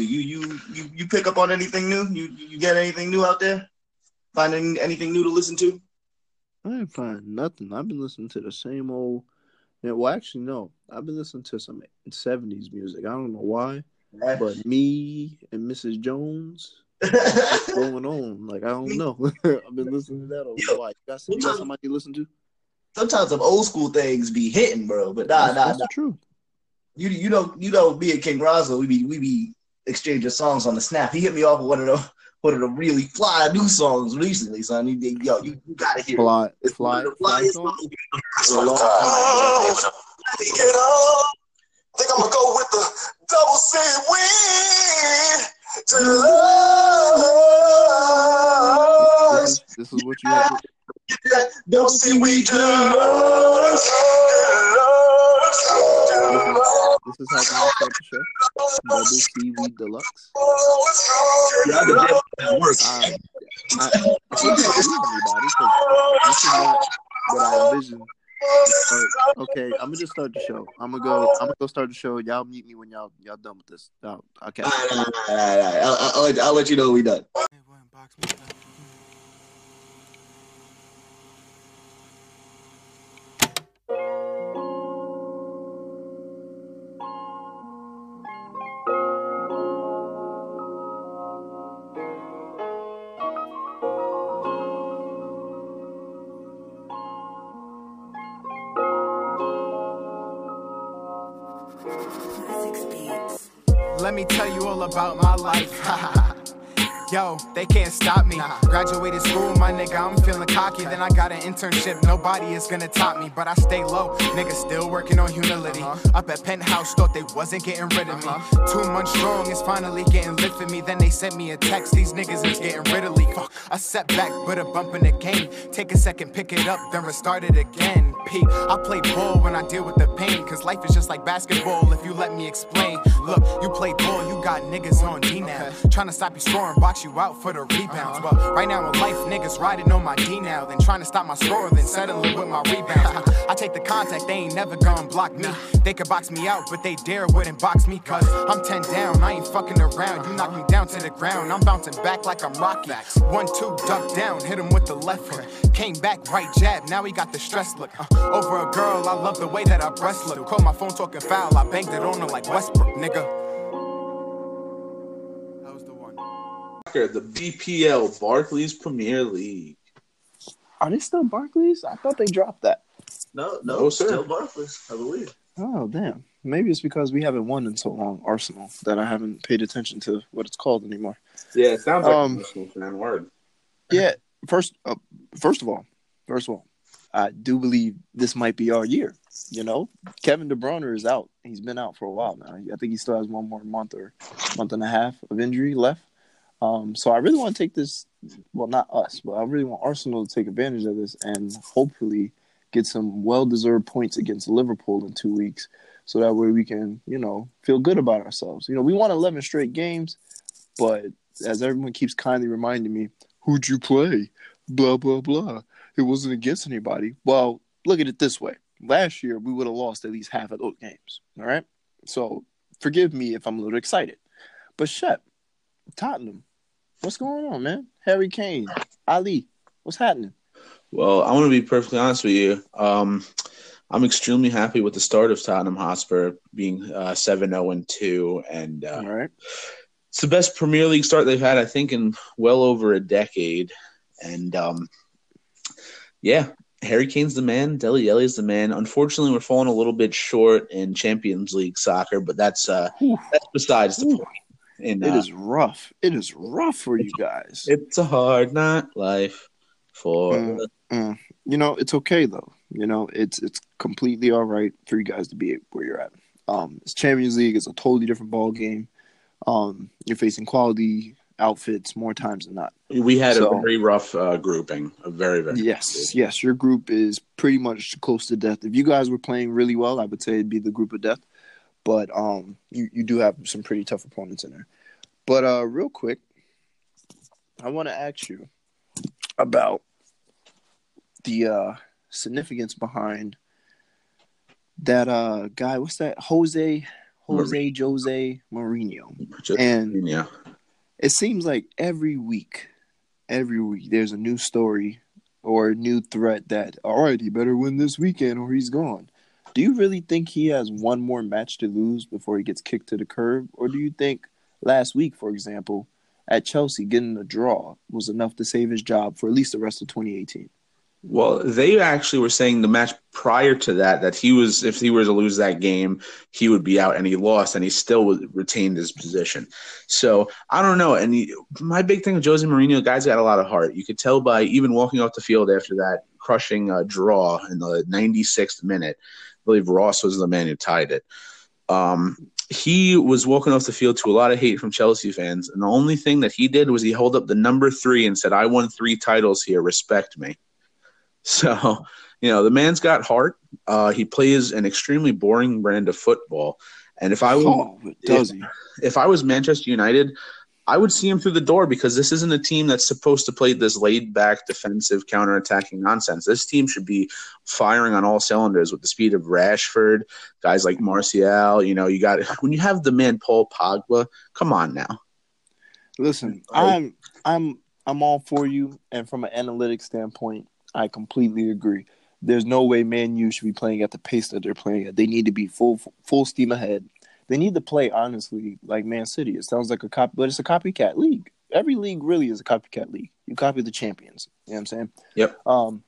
week? You you you you pick up on anything new? You you get anything new out there? Finding anything new to listen to? I ain't find nothing. I've been listening to the same old. Yeah, well, actually, no. I've been listening to some '70s music. I don't know why, but me and Mrs. Jones what's going on. Like I don't know. I've been listening to that all Yo, while. You got, you got somebody you listen to? Sometimes some old school things be hitting, bro. But nah, that's, nah, that's nah. truth. You you know you know me and King Roswell, we be we be exchanging songs on the snap. He hit me off with one of the one of the really fly new songs recently, son. He did, yo, you, you gotta hear it. It's fly, one the fly flyest song? songs in a long time. Let me get up. Think I'm gonna go with the double C win to love. This this is what you have. Don't see we do love. This is how we start the show. Double seaweed deluxe. Yeah, I did that work. I, I, I can't confuse anybody because this is not what I envisioned. But, okay, I'm gonna just start the show. I'm gonna go. I'm gonna go start the show. Y'all meet me when y'all y'all done with this. Y'all, okay. All right, all right, all right, all right. I'll, I'll, I'll, let, I'll let you know we done. Let me tell you all about my life. Yo, they can't stop me. Graduated school, my nigga, I'm feeling cocky. Then I got an internship, nobody is gonna top me. But I stay low, nigga, still working on humility. Uh-huh. Up at Penthouse, thought they wasn't getting rid of me. Uh-huh. Two months strong is finally getting lit for me. Then they sent me a text, these niggas is getting rid of me. Fuck, a setback, but a bump in the game. Take a second, pick it up, then restart it again. P, I play ball when I deal with the pain. Cause life is just like basketball if you let me explain. Look, you play ball, you got niggas on D now. Trying to stop you scoring, box you out for the rebounds. But right now in life, niggas riding on my D now. Then trying to stop my score, then settling with my rebounds. I take the contact, they ain't never gonna block me. They could box me out, but they dare wouldn't box me. Cause I'm 10 down, I ain't fucking around. You knock me down to the ground, I'm bouncing back like I'm Rocky. One, two, duck down, hit him with the left hook. Came back, right jab, now he got the stress look. Uh, over a girl, I love the way that I breast look. Call my phone talking foul, I banged it on her like Westbrook, nigga. That was the one. The BPL Barclays Premier League. Are they still Barclays? I thought they dropped that. No, No, no, sir. still Barclays, I believe. Oh damn. Maybe it's because we haven't won in so long, Arsenal, that I haven't paid attention to what it's called anymore. Yeah, it sounds like Um, a Arsenal fan word. Yeah. First, uh, first of all, first of all, I do believe this might be our year. You know, Kevin De Bruyne is out. He's been out for a while now. I think he still has one more month or month and a half of injury left. Um, so I really want to take this. Well, not us, but I really want Arsenal to take advantage of this and hopefully get some well-deserved points against Liverpool in two weeks, so that way we can, you know, feel good about ourselves. You know, we won 11 straight games, but as everyone keeps kindly reminding me, who'd you play? Blah blah blah. It wasn't against anybody. Well, look at it this way. Last year we would have lost at least half of those games. All right. So forgive me if I'm a little excited. But Shep, Tottenham, what's going on, man? Harry Kane, Ali, what's happening? Well, I want to be perfectly honest with you. Um, I'm extremely happy with the start of Tottenham Hotspur being uh, 7-0 and 2 and uh, All right. it's the best Premier League start they've had I think in well over a decade and um, yeah, Harry Kane's the man, Dele Alli's the man. Unfortunately, we're falling a little bit short in Champions League soccer, but that's uh, that's besides the point. And It uh, is rough. It is rough for you guys. it's a hard not life for Mm. Mm. You know, it's okay though. You know, it's it's completely all right for you guys to be where you're at. Um, it's Champions League. It's a totally different ball game. Um, you're facing quality outfits more times than not. We had So- a very rough uh, grouping, a very very Yes, yes. Your group is pretty much close to death. If you guys were playing really well, I would say it'd be the group of death. But um, you you do have some pretty tough opponents in there. But uh, real quick, I want to ask you about the uh significance behind that uh guy. What's that? Jose Jose Jose Mourinho. Just- And yeah, it seems like every week, every week, there's a new story or a new threat that, all right, he better win this weekend or he's gone. Do you really think he has one more match to lose before he gets kicked to the curb? Or do you think last week, for example, at Chelsea, getting a draw was enough to save his job for at least the rest of 2018? Well, they actually were saying the match prior to that that he was if he were to lose that game, he would be out, and he lost, and he still retained his position. So I don't know. And he, my big thing with Jose Mourinho, guys got a lot of heart. You could tell by even walking off the field after that crushing uh, draw in the 96th minute. I believe Ross was the man who tied it. Um, he was walking off the field to a lot of hate from Chelsea fans, and the only thing that he did was he held up the number three and said, "I won three titles here. Respect me." So, you know, the man's got heart. Uh, he plays an extremely boring brand of football, and if I was Oh, he? if I was Manchester United, I would see him through the door because this isn't a team that's supposed to play this laid back defensive counter-attacking nonsense. This team should be firing on all cylinders with the speed of Rashford, guys like Martial. You know, you got when you have the man Paul Pogba. Come on now. Listen, Right. I'm I'm I'm all for you, and from an analytic standpoint, I completely agree. There's no way Man U should be playing at the pace that they're playing at. They need to be full full steam ahead. They need to play honestly like Man City. It sounds like a cop, but it's a copycat league. Every league really is a copycat league. You copy the champions. You know what I'm saying? Yep. Um,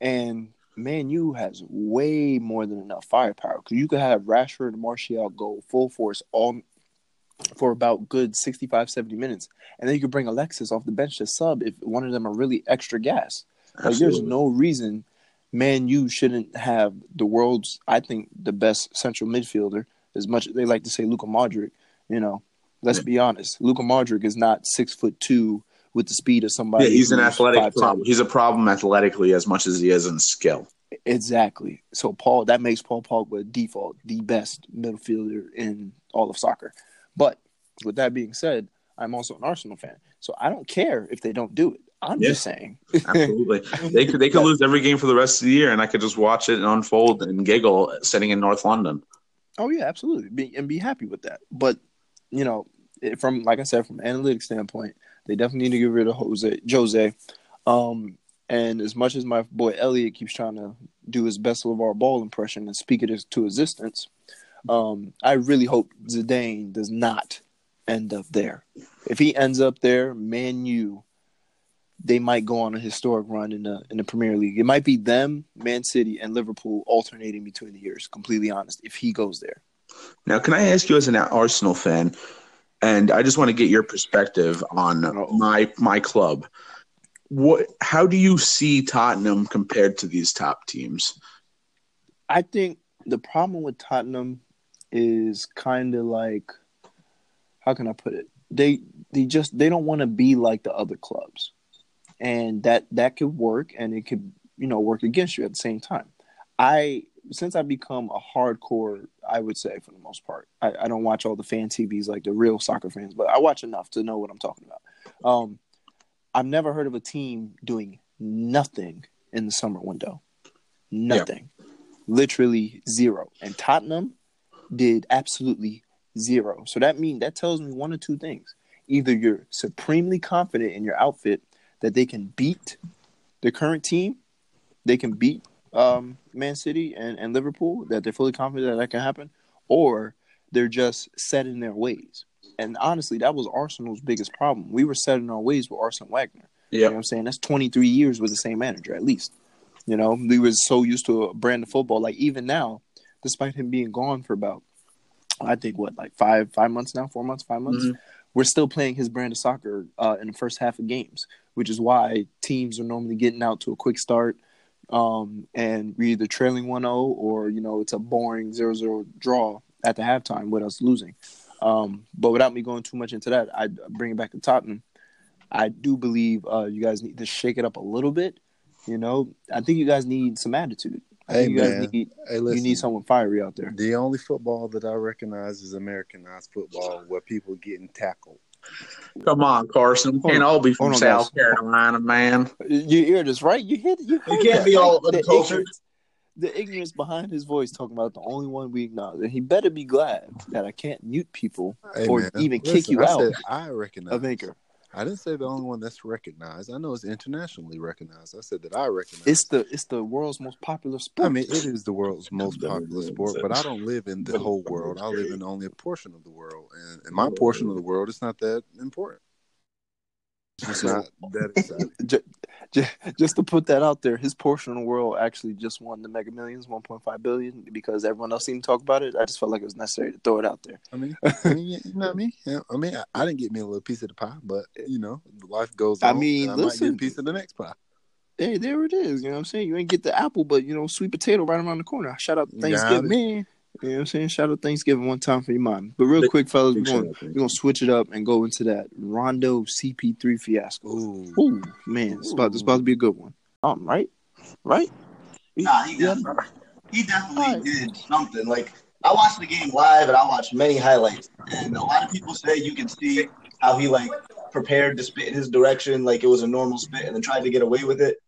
and Man U has way more than enough firepower because you could have Rashford and Martial go full force all for about good 65, 70 minutes. And then you could bring Alexis off the bench to sub if one of them are really extra gas. Like there's no reason Man U shouldn't have the world's, I think, the best central midfielder. As much as they like to say Luka Modric, you know, let's Yeah. be honest. Luka Modric is not six foot two with the speed of somebody. Yeah, he's an athletic problem. He's a problem athletically as much as he is in skill. Exactly. So Paul, that makes Paul Pogba default the best midfielder in all of soccer. But with that being said, I'm also an Arsenal fan, so I don't care if they don't do it. I'm Yeah. just saying. Absolutely. they could they could lose every game for the rest of the year, and I could just watch it unfold and giggle sitting in North London. Oh yeah, absolutely, be, and be happy with that. But you know, it, from like I said, from an analytics standpoint, they definitely need to get rid of Jose. Jose. Um, and as much as my boy Elliot keeps trying to do his best LeVar Ball impression and speak it to existence, um, I really hope Zidane does not end up there. If he ends up there, Man U, they might go on a historic run in the in the Premier League. It might be them, Man City, and Liverpool alternating between the years. Completely honest, if he goes there. Now, can I ask you, as an Arsenal fan, and I just want to get your perspective on my my club. What? How do you see Tottenham compared to these top teams? I think the problem with Tottenham is kind of like how can I put it? They they just they don't want to be like the other clubs. And that that could work and it could, you know, work against you at the same time. I since I've become a hardcore, I would say for the most part. I, I don't watch all the fan TVs like the real soccer fans, but I watch enough to know what I'm talking about. Um I've never heard of a team doing nothing in the summer window. Nothing literally zero. And Tottenham did absolutely zero. So that means that tells me one or two things. Either you're supremely confident in your outfit that they can beat the current team, they can beat um, Man City and, and Liverpool, that they're fully confident that that can happen, or they're just set in their ways. And honestly, that was Arsenal's biggest problem. We were set in our ways with Arsene Wenger. You know what I'm saying? That's 23 years with the same manager, at least. You know, we were so used to a brand of football. Like even now, despite him being gone for about, I think what, like five five months now, four months, five months, Mhm. We're still playing his brand of soccer uh, in the first half of games, which is why teams are normally getting out to a quick start, um, and we're either trailing 1-0 or you know it's a boring 0-0 draw at the halftime with us losing. Um, but without me going too much into that, I bring it back to Tottenham. I do believe uh, you guys need to shake it up a little bit. You know, I think you guys need some attitude. I Hey, you man. need Hey, listen. you need someone fiery out there. The only football that I recognize is Americanized football, where people are getting tackled. Come on, Carson. We can't all be from South guys. Carolina, man. You hear this, right? You hit you, heard can't that, be all The uncultured. ignorance- the ignorance behind his voice talking about the only one we acknowledge. And he better be glad that I can't mute people Hey, or man, even kick you I out said I recognize. of Anchor. I didn't say the only one that's recognized. I know it's internationally recognized. I said that I recognize. It's the it's the world's most popular sport. I mean, it is the world's most popular sport, but I don't live in the whole world. I live in only a portion of the world, and in my portion of the world, it's not that important. It's not that exciting. Ju- ju- just to put that out there, his portion of the world actually just won the Mega Millions, 1.5 billion, because everyone else seemed to talk about it. I just felt like it was necessary to throw it out there. I mean, I mean, you know what I mean? I mean, I, I didn't get me a little piece of the pie, but you know, life goes on. I mean, and I might listen. piece of the next pie. Hey, there it is. You know what I'm saying? You ain't get the apple, but you know, sweet potato right around the corner. Shout out to Got Thanksgiving. it. You know what I'm saying? Shout out Thanksgiving one time for your mom. But real quick, fellas, we're going we're gonna switch it up and go into that Rondo CP3 fiasco. Ooh, Ooh, man, it's about, it's about to be a good one. Um, right? Right? Nah, he Yeah. definitely, he definitely Alright. did something. Like I watched the game live and I watched many highlights, and a lot of people say you can see how he like prepared to spit in his direction, like it was a normal spit, and then tried to get away with it.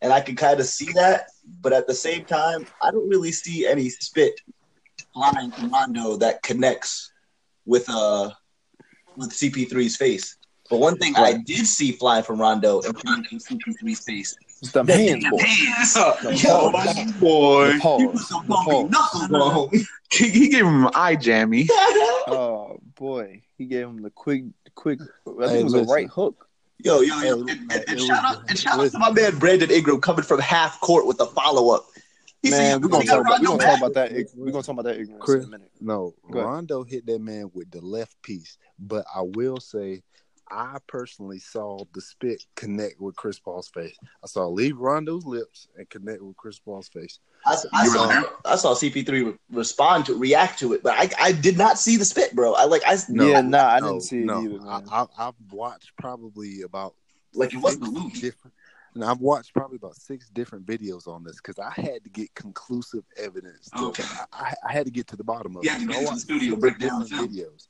And I could kind of see that, but at the same time, I don't really see any spit flying from Rondo that connects with uh with CP3's face. But one thing I did see flying from Rondo and flying from CP3's face. It's them hands, boy. Hands. Yo, The boy. He pause. put some The bumpy pause. He, he gave him an eye jammy. Oh boy, he gave him the quick, quick. I think Hey, it was a right hook. Yo, yo, yo. And, and, it and shout out, and shout out to my man Brandon Ingram coming from half court with a follow up. He Man, said, we're gonna talk about we gonna talk about that. We're gonna talk about that ignorance Chris. in a minute. no, Go ahead. Rondo hit that man with the left piece, but I will say, I personally saw the spit connect with Chris Paul's face. I saw leave Rondo's lips and connect with Chris Paul's face. I, I saw, there? I saw CP3 respond to react to it, but I, I did not see the spit, bro. I like, I No, yeah, nah, I no, didn't see it no. either, man. I, I, I've watched probably about like it wasn't six loose. different. And I've watched probably about six different videos on this because I had to get conclusive evidence. To, Okay. I, I had to get to the bottom of You it. had to So get I into the watched studio, six break down different film. videos.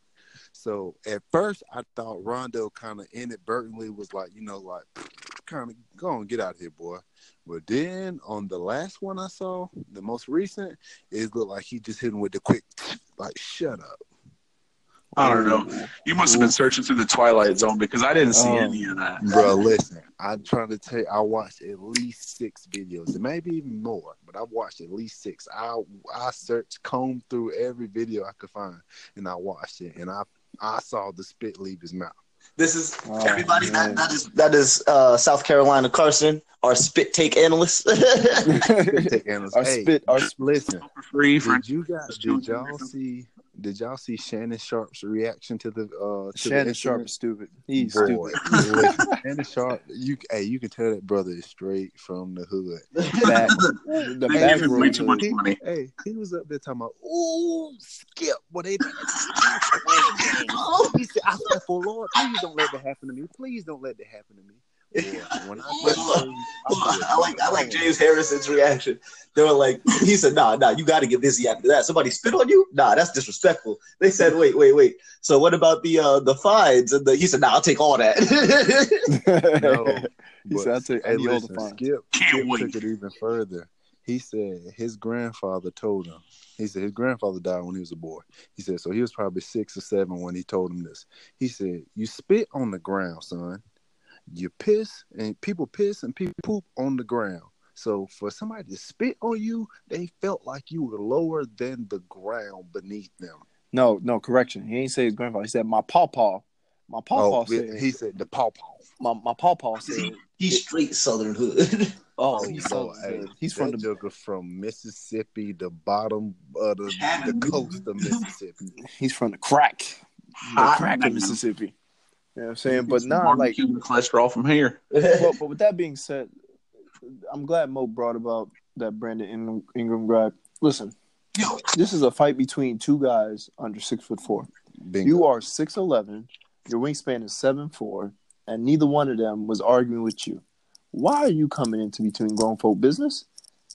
So at first, I thought Rondo kind of inadvertently was like, you know, like kind of go on, get out of here, boy. But then on the last one I saw, the most recent, it looked like he just hit him with the quick, like, shut up. I don't know. You must have been searching through the Twilight Zone because I didn't see Oh. any of that. Bro, listen, I'm trying to tell you, I watched at least six videos, and maybe even more, but I watched at least six. I I searched, combed through every video I could find, and I watched it, and I I saw the spit leave his mouth. This is Oh, everybody. man. That, that is that is uh, South Carolina Carson, our spit take analyst. Spit take analyst. our Hey, spit, our listen, For free for did you guys did y'all see did y'all see Shannon Sharpe's reaction to the uh to Shannon incident? Sharpe is stupid. He's Boy, stupid. listen, Shannon Sharpe, you hey, you can tell that brother is straight from the hood. Back, the They back gave him way too much was- money. Hey, he was up there talking about, ooh, skip. What they He said, I said, for Lord, please don't let that happen to me. Please don't let that happen to me. Boy, when I, tell you, Well, I like I like James Harrison's reaction. They were like, he said, "Nah, nah, you got to get busy after that. Somebody spit on you? Nah, that's disrespectful." They said, "Wait, wait, wait. So what about the uh the fines?" And the, he said, "Nah, I'll take all that." No, He said, "I'll take- hey, need all the fines." Skip, Can't Skip wait. took it even further. He said his grandfather told him. He said his grandfather died when he was a boy. He said so he was probably six or seven when he told him this. He said, "You spit on the ground, son. You piss, and people piss and people poop on the ground. So for somebody to spit on you, they felt like you were lower than the ground beneath them. no, no, correction. He ain't say his grandfather. He said my pawpaw. My pawpaw oh, said. he said the pawpaw. my my pawpaw said. He's straight Southern hood. Oh, Oh, he's, Lord, so, hey, he's from that the joker from Mississippi, the bottom of the, the coast of Mississippi. he's from the crack, the crack of. Mississippi. You know what I'm saying? But nah, like, Barbecue and cholesterol from here. but, but with that being said, I'm glad Mo brought about that Brandon In- Ingram grab. Listen, Yo, this is a fight between two guys under six foot four. Bingo. You are six eleven. Your wingspan is seven four, and neither one of them was arguing with you. Why are you coming into between grown folk business?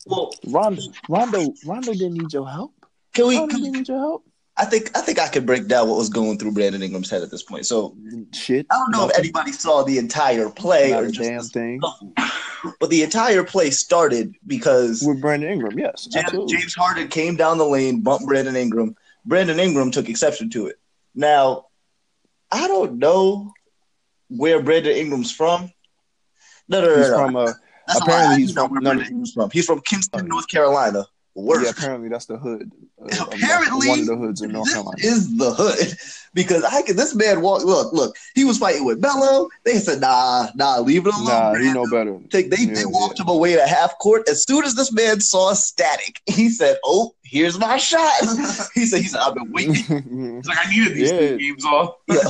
well, Rondo, Rondo, Rondo didn't need your help. can we? Rondo Can didn't we need your help. I think I think I could break down what was going through Brandon Ingram's head at this point. So Shit. I don't know if anybody saw the entire play Not or just damn thing. but the entire play started because With Brandon Ingram, yes, James. James Harden came down the lane, bumped Brandon Ingram. Brandon Ingram took exception to it. Now, I don't know where Brandon Ingram's from. No, no, no, He's no. from uh, apparently he's from- no, Brandon Ingram's from. He's from Kinston, North Carolina. Worse. yeah. Apparently, that's the hood. uh, North- Apparently, one of the hoods in North this Carolina. is the hood because I can. This man walk. Look, look. He was fighting with Melo. They said, "Nah, nah, leave it alone." Nah, he man. know better. They, they Yeah, walked him away to half court. As soon as this man saw static, he said, "Oh, here's my shot." he said, "He said I've been waiting." He's like I needed these Yeah. games off. Yeah.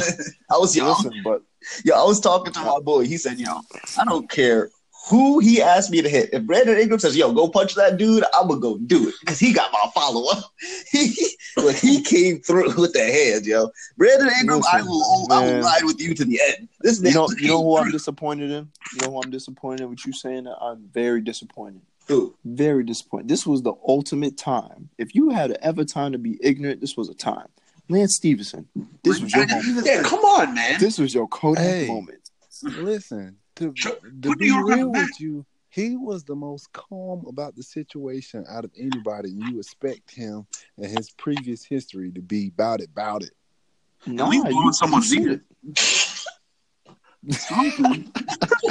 I was yo, Listen, but yo, I was talking to my boy. He said, "Yo, I don't care who he asked me to hit. If Brandon Ingram says, yo, go punch that dude, I'm gonna go do it because he got my follow up. he, look, he came through with the hands, yo. Brandon Ingram, I Listen, will, I will ride with you to the end. This man, you know, you know who I'm disappointed in. You know who I'm disappointed in with you saying. I'm very disappointed. through. Very disappointed. This was the ultimate time. If you had ever time to be ignorant, this was a time. Lance Stephenson, this was your moment. Yeah, come on, man. This was your Kodak Hey. moment. Listen, to, Sure. to be New York on real the map. with you, he was the most calm about the situation out of anybody, and you expect him and his previous history to be about it, about it. Nah, least blowing someone's said ear.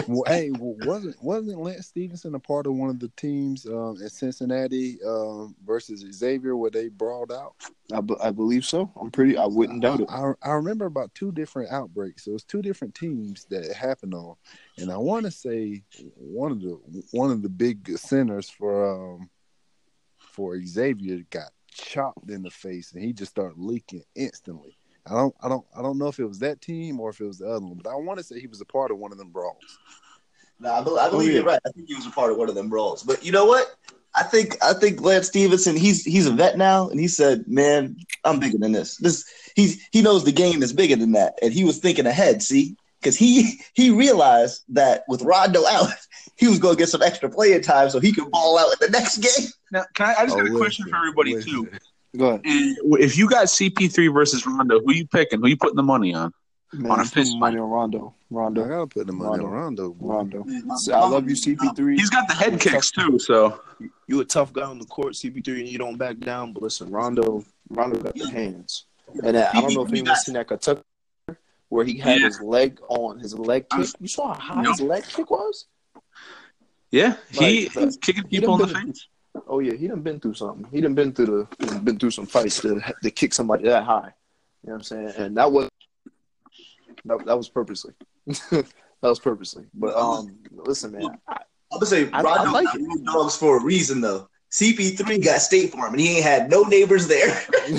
Well, hey, well, wasn't wasn't Lance Stephenson a part of one of the teams um, in Cincinnati um, versus Xavier where they brawled out? I, I believe so. I'm pretty. I wouldn't doubt it. I, I remember about two different outbreaks. So it was two different teams that it happened on, and I want to say one of the one of the big centers for um for Xavier got chopped in the face, and he just started leaking instantly. I don't I don't I don't know if it was that team or if it was the other one, but I want to say he was a part of one of them brawls. Nah, I, be- I oh, believe Oh, yeah. you're right. I think he was a part of one of them brawls. But you know what? I think I think Lance Stephenson, he's he's a vet now, and he said, "Man, I'm bigger than this. This he's he knows the game is bigger than that, and he was thinking ahead. See, because he he realized that with Rondo out, he was going to get some extra playing time so he could ball out in the next game. Now, can I, I just Oh, got a oh, question for everybody listen. too. Go ahead. And if you got CP3 versus Rondo, who you picking? Who you putting the money on? Man, On a I'm putting fist money on Rondo. Rondo. I Rondo. gotta put the money on Rondo. boy. Rondo. See, I love you, CP3. He's got the head kicks too. So you a tough guy on the court, CP3, and you don't back down. But listen, Rondo, Rondo got the hands, and I I don't know if anyone's seen that Kentucky where he had Yeah. his leg on his leg kick. You saw how high his leg kick was? yeah, he, Like, he's kicking people in the face. Oh yeah, he done been through something. He done been through the been through some fights to to kick somebody that high. You know what I'm saying? And that was that, that was purposely. that was purposely. But um, listen, man, I, I'm gonna say I- I like got it. dogs for a reason though. CP3 got State Farm, and he ain't had no neighbors there.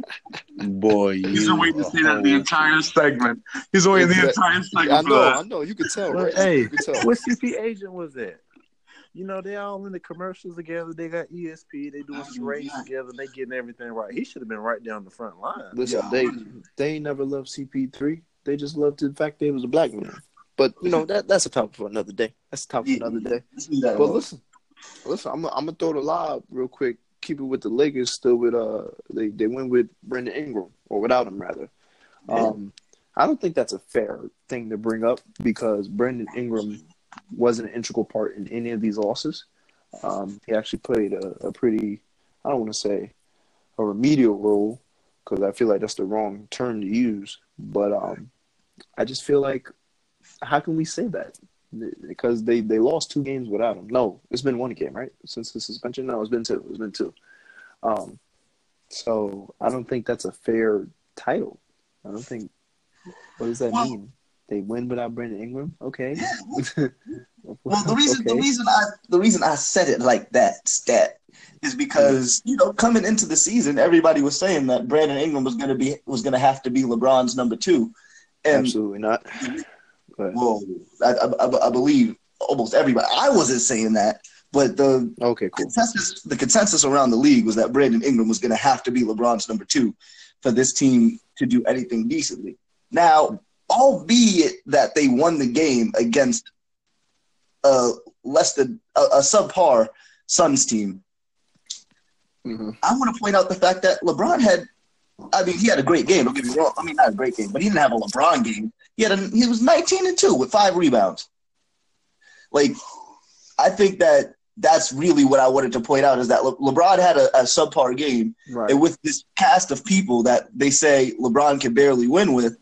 Boy, He's you been waiting to see that the entire segment. He's waiting the entire segment I for know, that. I know. You could tell, right? hey, you could tell. What CP agent was that? You know, they all in the commercials together. They got ESP. They doing charades together. They getting everything right. He should have been right down the front line. Listen, Yeah. they they never loved CP3. They just loved the fact that he was a black man. But you know that that's a topic for another day. That's a topic for another day. Let's leave that But listen, listen, I'm I'm gonna throw the lob real quick. Keep it with the Lakers. Still with uh, they they went with Brandon Ingram or without him rather. Um, I don't think that's a fair thing to bring up because Brandon Ingram wasn't an integral part in any of these losses. Um, he actually played a, a pretty, I don't want to say a remedial role because I feel like that's the wrong term to use. But um, I just feel like, how can we say that? Because they, they lost two games without him. No, it's been one game, right? Since the suspension? No, it's been two. It's been two. Um, so I don't think that's a fair title. I don't think. What does that Well- mean? They win without Brandon Ingram? Okay. Yeah. Well, the reason the Okay. reason I the reason I said it like that stat is because you know coming into the season, everybody was saying that Brandon Ingram was gonna be was gonna have to be LeBron's number two, and Absolutely not. But, well, I, I, I believe almost everybody. I wasn't saying that, but the okay, cool. consensus the consensus around the league was that Brandon Ingram was gonna have to be LeBron's number two for this team to do anything decently. Now, albeit that they won the game against a less than a, a subpar Suns team, hmm I want to point out the fact that LeBron had I mean, he had a great game. Don't get me wrong. I mean, not a great game, but he didn't have a LeBron game. He had a, he was 19 and two with five rebounds. Like, I think that that's really what I wanted to point out is that Le- LeBron had a, a subpar game, Right. and with this cast of people that they say LeBron can barely win with,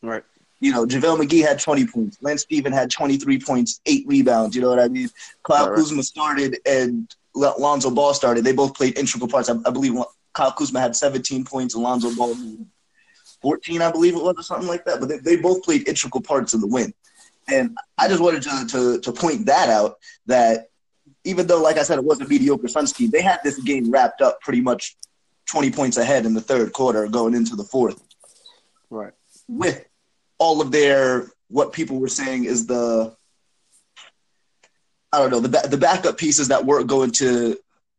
Right. You know, JaVale McGee had 20 points. Lance Steven had 23 points, eight rebounds. You know what I mean? Kyle Right. Kuzma started and Lonzo Ball started. They both played integral parts. I, I believe Kyle Kuzma had 17 points and Lonzo Ball 14, I believe it was, or something like that. But they, they both played integral parts in the win. And I just wanted to, to, to point that out that even though, like I said, it was a mediocre Suns team, they had this game wrapped up pretty much 20 points ahead in the third quarter going into the fourth Right. with all of their what people were saying is the I don't know the the backup pieces that weren't going to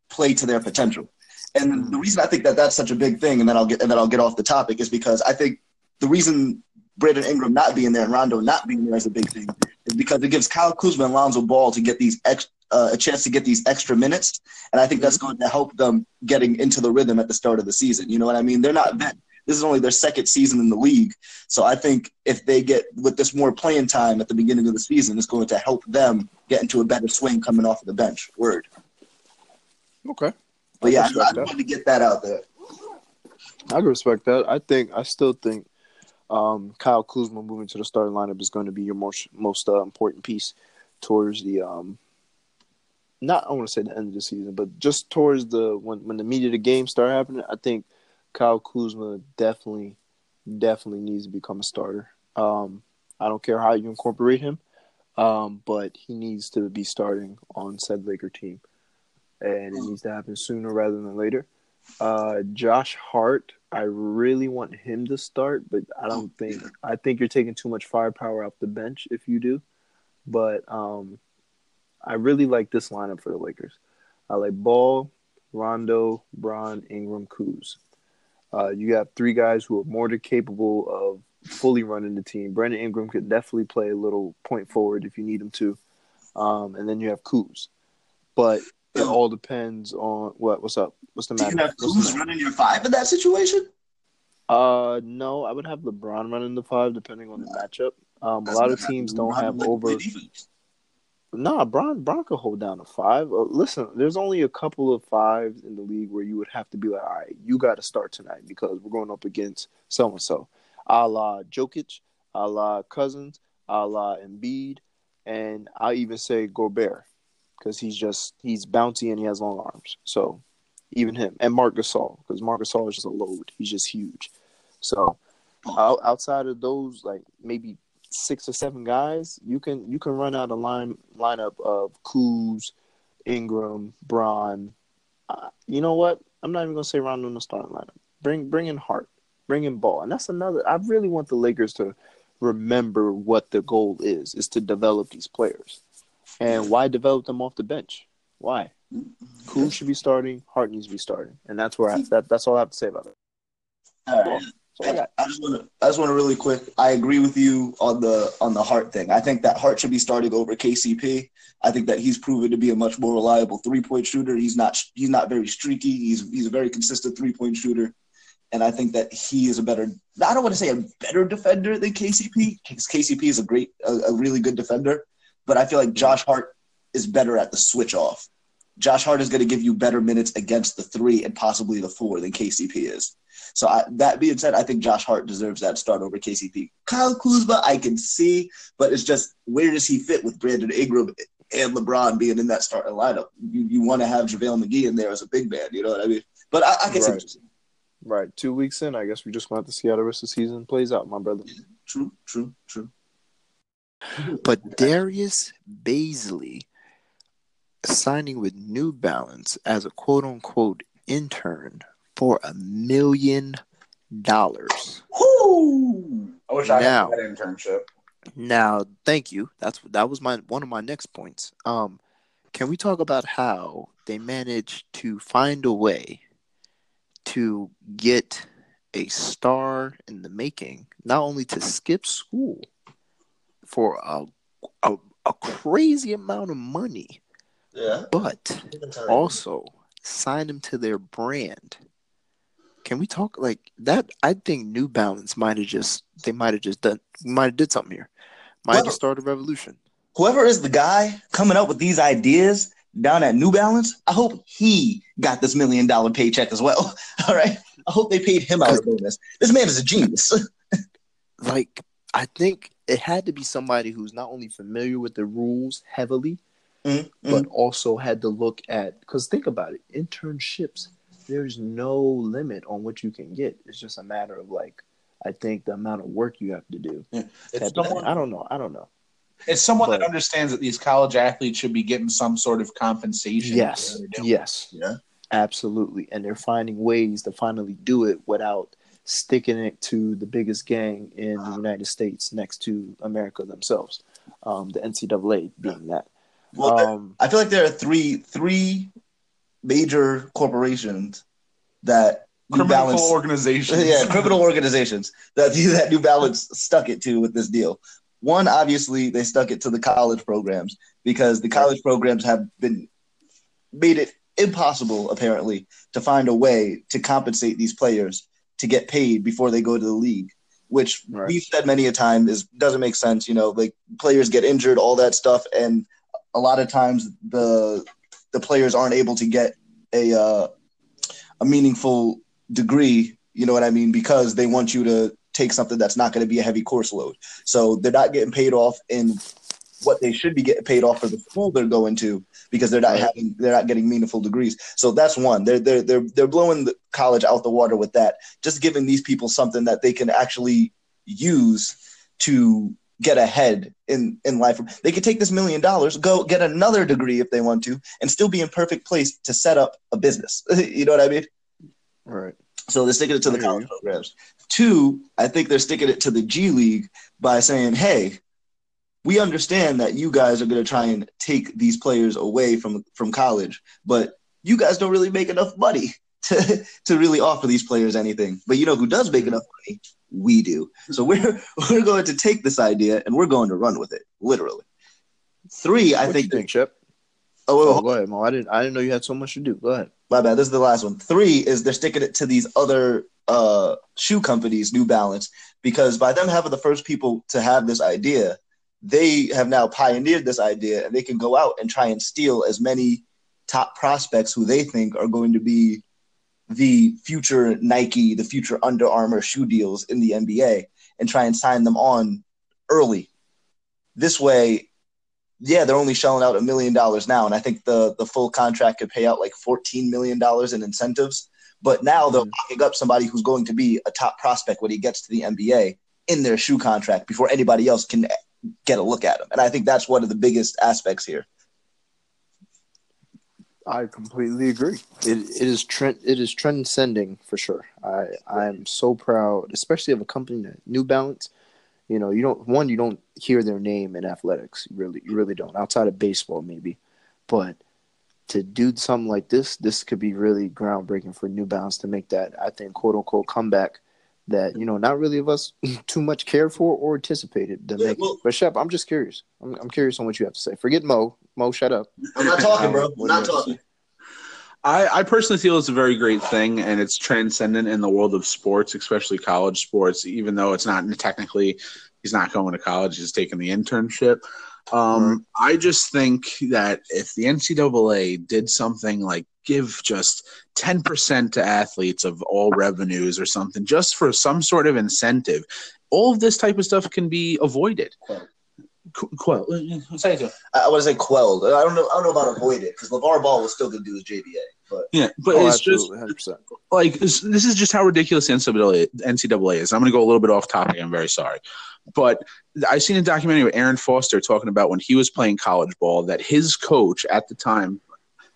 play to their potential. And the reason I think that that's such a big thing, and then I'll get and then I'll get off the topic, is because I think the reason Brandon Ingram not being there and Rondo not being there is a big thing, is because it gives Kyle Kuzma and Lonzo Ball to get these ex, uh, a chance to get these extra minutes, and I think that's going to help them getting into the rhythm at the start of the season. You know what I mean? They're not vet. This is only their second season in the league, so I think if they get with this more playing time at the beginning of the season, it's going to help them get into a better swing coming off of the bench. Word. Okay. But yeah, I, I respect wanted to get that out there. I can respect that. I think I still think um, Kyle Kuzma moving to the starting lineup is going to be your most most uh, important piece towards the um, not I want to say the end of the season, but just towards the when when the media of the game start happening. I think Kyle Kuzma definitely definitely needs to become a starter. Um, I don't care how you incorporate him, um, but he needs to be starting on said Laker team, and it needs to happen sooner rather than later. Uh, Josh Hart, I really want him to start, but I don't think I think you're taking too much firepower off the bench if you do. But um, I really like this lineup for the Lakers. I like Ball, Rondo, Bron, Ingram, Kuz. Uh, you got three guys who are more than capable of fully running the team. Brandon Ingram could definitely play a little point forward if you need him to. Um, and then you have Kuz. But it all depends on what what's up. What's the Do matter? you have Kuz running your five in that situation? Uh, no, I would have LeBron running the five depending on the matchup. Um, a lot of teams don't have over. defense. Nah, Bron Bron could hold down a five. Uh, listen, there's only a couple of fives in the league where you would have to be like, all right, you got to start tonight because we're going up against so and so, a la Jokic, a la Cousins, a la Embiid, and I even say Gobert because he's just he's bouncy and he has long arms. So even him and Mark Gasol because Mark Gasol is just a load. He's just huge. So out, outside of those, like maybe six or seven guys, you can you can run out a line lineup of Kuz, Ingram, Bron. Uh, you know what? I'm not even gonna say Rondo in the starting lineup. Bring bring in Hart, bring in Ball, and that's another. I really want the Lakers to remember what the goal is: is to develop these players, and why develop them off the bench? Why? Kuz should be starting. Hart needs to be starting, and that's where I, that that's all I have to say about it. All right. I I just want to. I just want to really quick. I agree with you on the on the Hart thing. I think that Hart should be starting over KCP. I think that he's proven to be a much more reliable three point shooter. He's not. He's not very streaky. He's he's a very consistent three point shooter, and I think that he is a better. I don't want to say a better defender than KCP. because KCP is a great, a, a really good defender, but I feel like Josh Hart is better at the switch off. Josh Hart is going to give you better minutes against the three and possibly the four than KCP is. So I, that being said, I think Josh Hart deserves that start over KCP. Kyle Kuzma, I can see, but it's just where does he fit with Brandon Ingram and LeBron being in that starting lineup? You you want to have JaVale McGee in there as a big man, you know what I mean? But I, I can Right. what right two weeks in. I guess we just want to to see how the rest of the season plays out, my brother. True, true, true. But Darius Bazley signing with New Balance as a quote unquote intern for a million dollars. Woo! I wish I Now. had that internship. Now, thank you. That's that was my one of my next points. Um, can we talk about how they managed to find a way to get a star in the making, not only to skip school for a a, a crazy amount of money, Yeah. but also sign him to their brand. can we talk like that? I think New Balance might have just they might have just done might have did something here. Might have started a revolution. Whoever is the guy coming up with these ideas down at New Balance, I hope he got this million dollar paycheck as well. All right. I hope they paid him out a bonus. This man is a genius. Like I think it had to be somebody who's not only familiar with the rules heavily, Mm, but also had to look at because think about it internships there's no limit on what you can get. It's just a matter of like i think the amount of work you have to do. It's type of thing. someone, i don't know. I don't know. It's someone that understands that these college athletes should be getting some sort of compensation. yes. What they're doing. yes. Yeah. absolutely. And they're finding ways to finally do it without sticking it to the biggest gang in the united states next to america themselves um, the ncaa being that Well, um, I feel like there are three three major corporations that New Criminal Balance organizations. yeah, criminal organizations that that New Balance stuck it to with this deal. One, obviously, they stuck it to the college programs because the college programs have been made it impossible, apparently, to find a way to compensate these players to get paid before they go to the league. Which Right. we've said many a time is doesn't make sense. You know, like players get injured, all that stuff, and a lot of times the the players aren't able to get a uh, a meaningful degree, you know what I mean, because they want you to take something that's not going to be a heavy course load. So they're not getting paid off in what they should be getting paid off for the school they're going to because they're not having they're not getting meaningful degrees. So that's one. They're they're they're they're blowing the college out the water with that. Just giving these people something that they can actually use to get ahead in in life. They could take this million dollars, go get another degree if they want to, and still be in perfect place to set up a business. you know what I mean? right So they're sticking it to the college you. programs. Two, I think they're sticking it to the G League by saying, hey, we understand that you guys are going to try and take these players away from from college, but you guys don't really make enough money to to really offer these players anything. But you know who does make Mm-hmm. enough money? We do. So we're we're going to take this idea and we're going to run with it, literally. Three, I what think. you think chip oh, wait, oh go ahead mo i didn't i didn't know you had so much to do go ahead My bad. This is the last one. Three is they're sticking it to these other uh, shoe companies, New Balance, because by them having the first people to have this idea, they have now pioneered this idea and they can go out and try and steal as many top prospects who they think are going to be the future Nike, the future Under Armour shoe deals in the NBA and try and sign them on early. This way, yeah, they're only shelling out a million dollars now, and I think the the full contract could pay out like fourteen million dollars in incentives. But now they're Mhm. locking up somebody who's going to be a top prospect when he gets to the NBA in their shoe contract before anybody else can get a look at him. And I think that's one of the biggest aspects here. I completely agree. It it is trend it is transcending for sure. I I am so proud, especially of a company that New Balance. You know, you don't one you don't hear their name in athletics. You really you really don't outside of baseball maybe, but to do something like this, this could be really groundbreaking for New Balance to make that I think quote unquote comeback that you know not really of us too much cared for or anticipated to Yeah, make. well- but Shep, I'm just curious. I'm I'm curious on what you have to say. Forget Mo. Mo, shut up. I'm not talking, bro. I'm not do you have to talking. I, I personally feel it's a very great thing and it's transcendent in the world of sports, especially college sports, even though it's not technically he's not going to college, he's taking the internship. Um, I just think that if the NCAA did something like give just 10% to athletes of all revenues or something, just for some sort of incentive, all of this type of stuff can be avoided. Qu- Quell, uh, say so. I, I want to say quelled. I don't know. I don't know about avoided because LeVar Ball was still going to do his JBA. But Yeah, but Oh, it's just 100%. like this, this is just how ridiculous NCAA, NCAA is. I'm going to go a little bit off topic. I'm very sorry, but I've seen a documentary with Arian Foster talking about when he was playing college ball that his coach at the time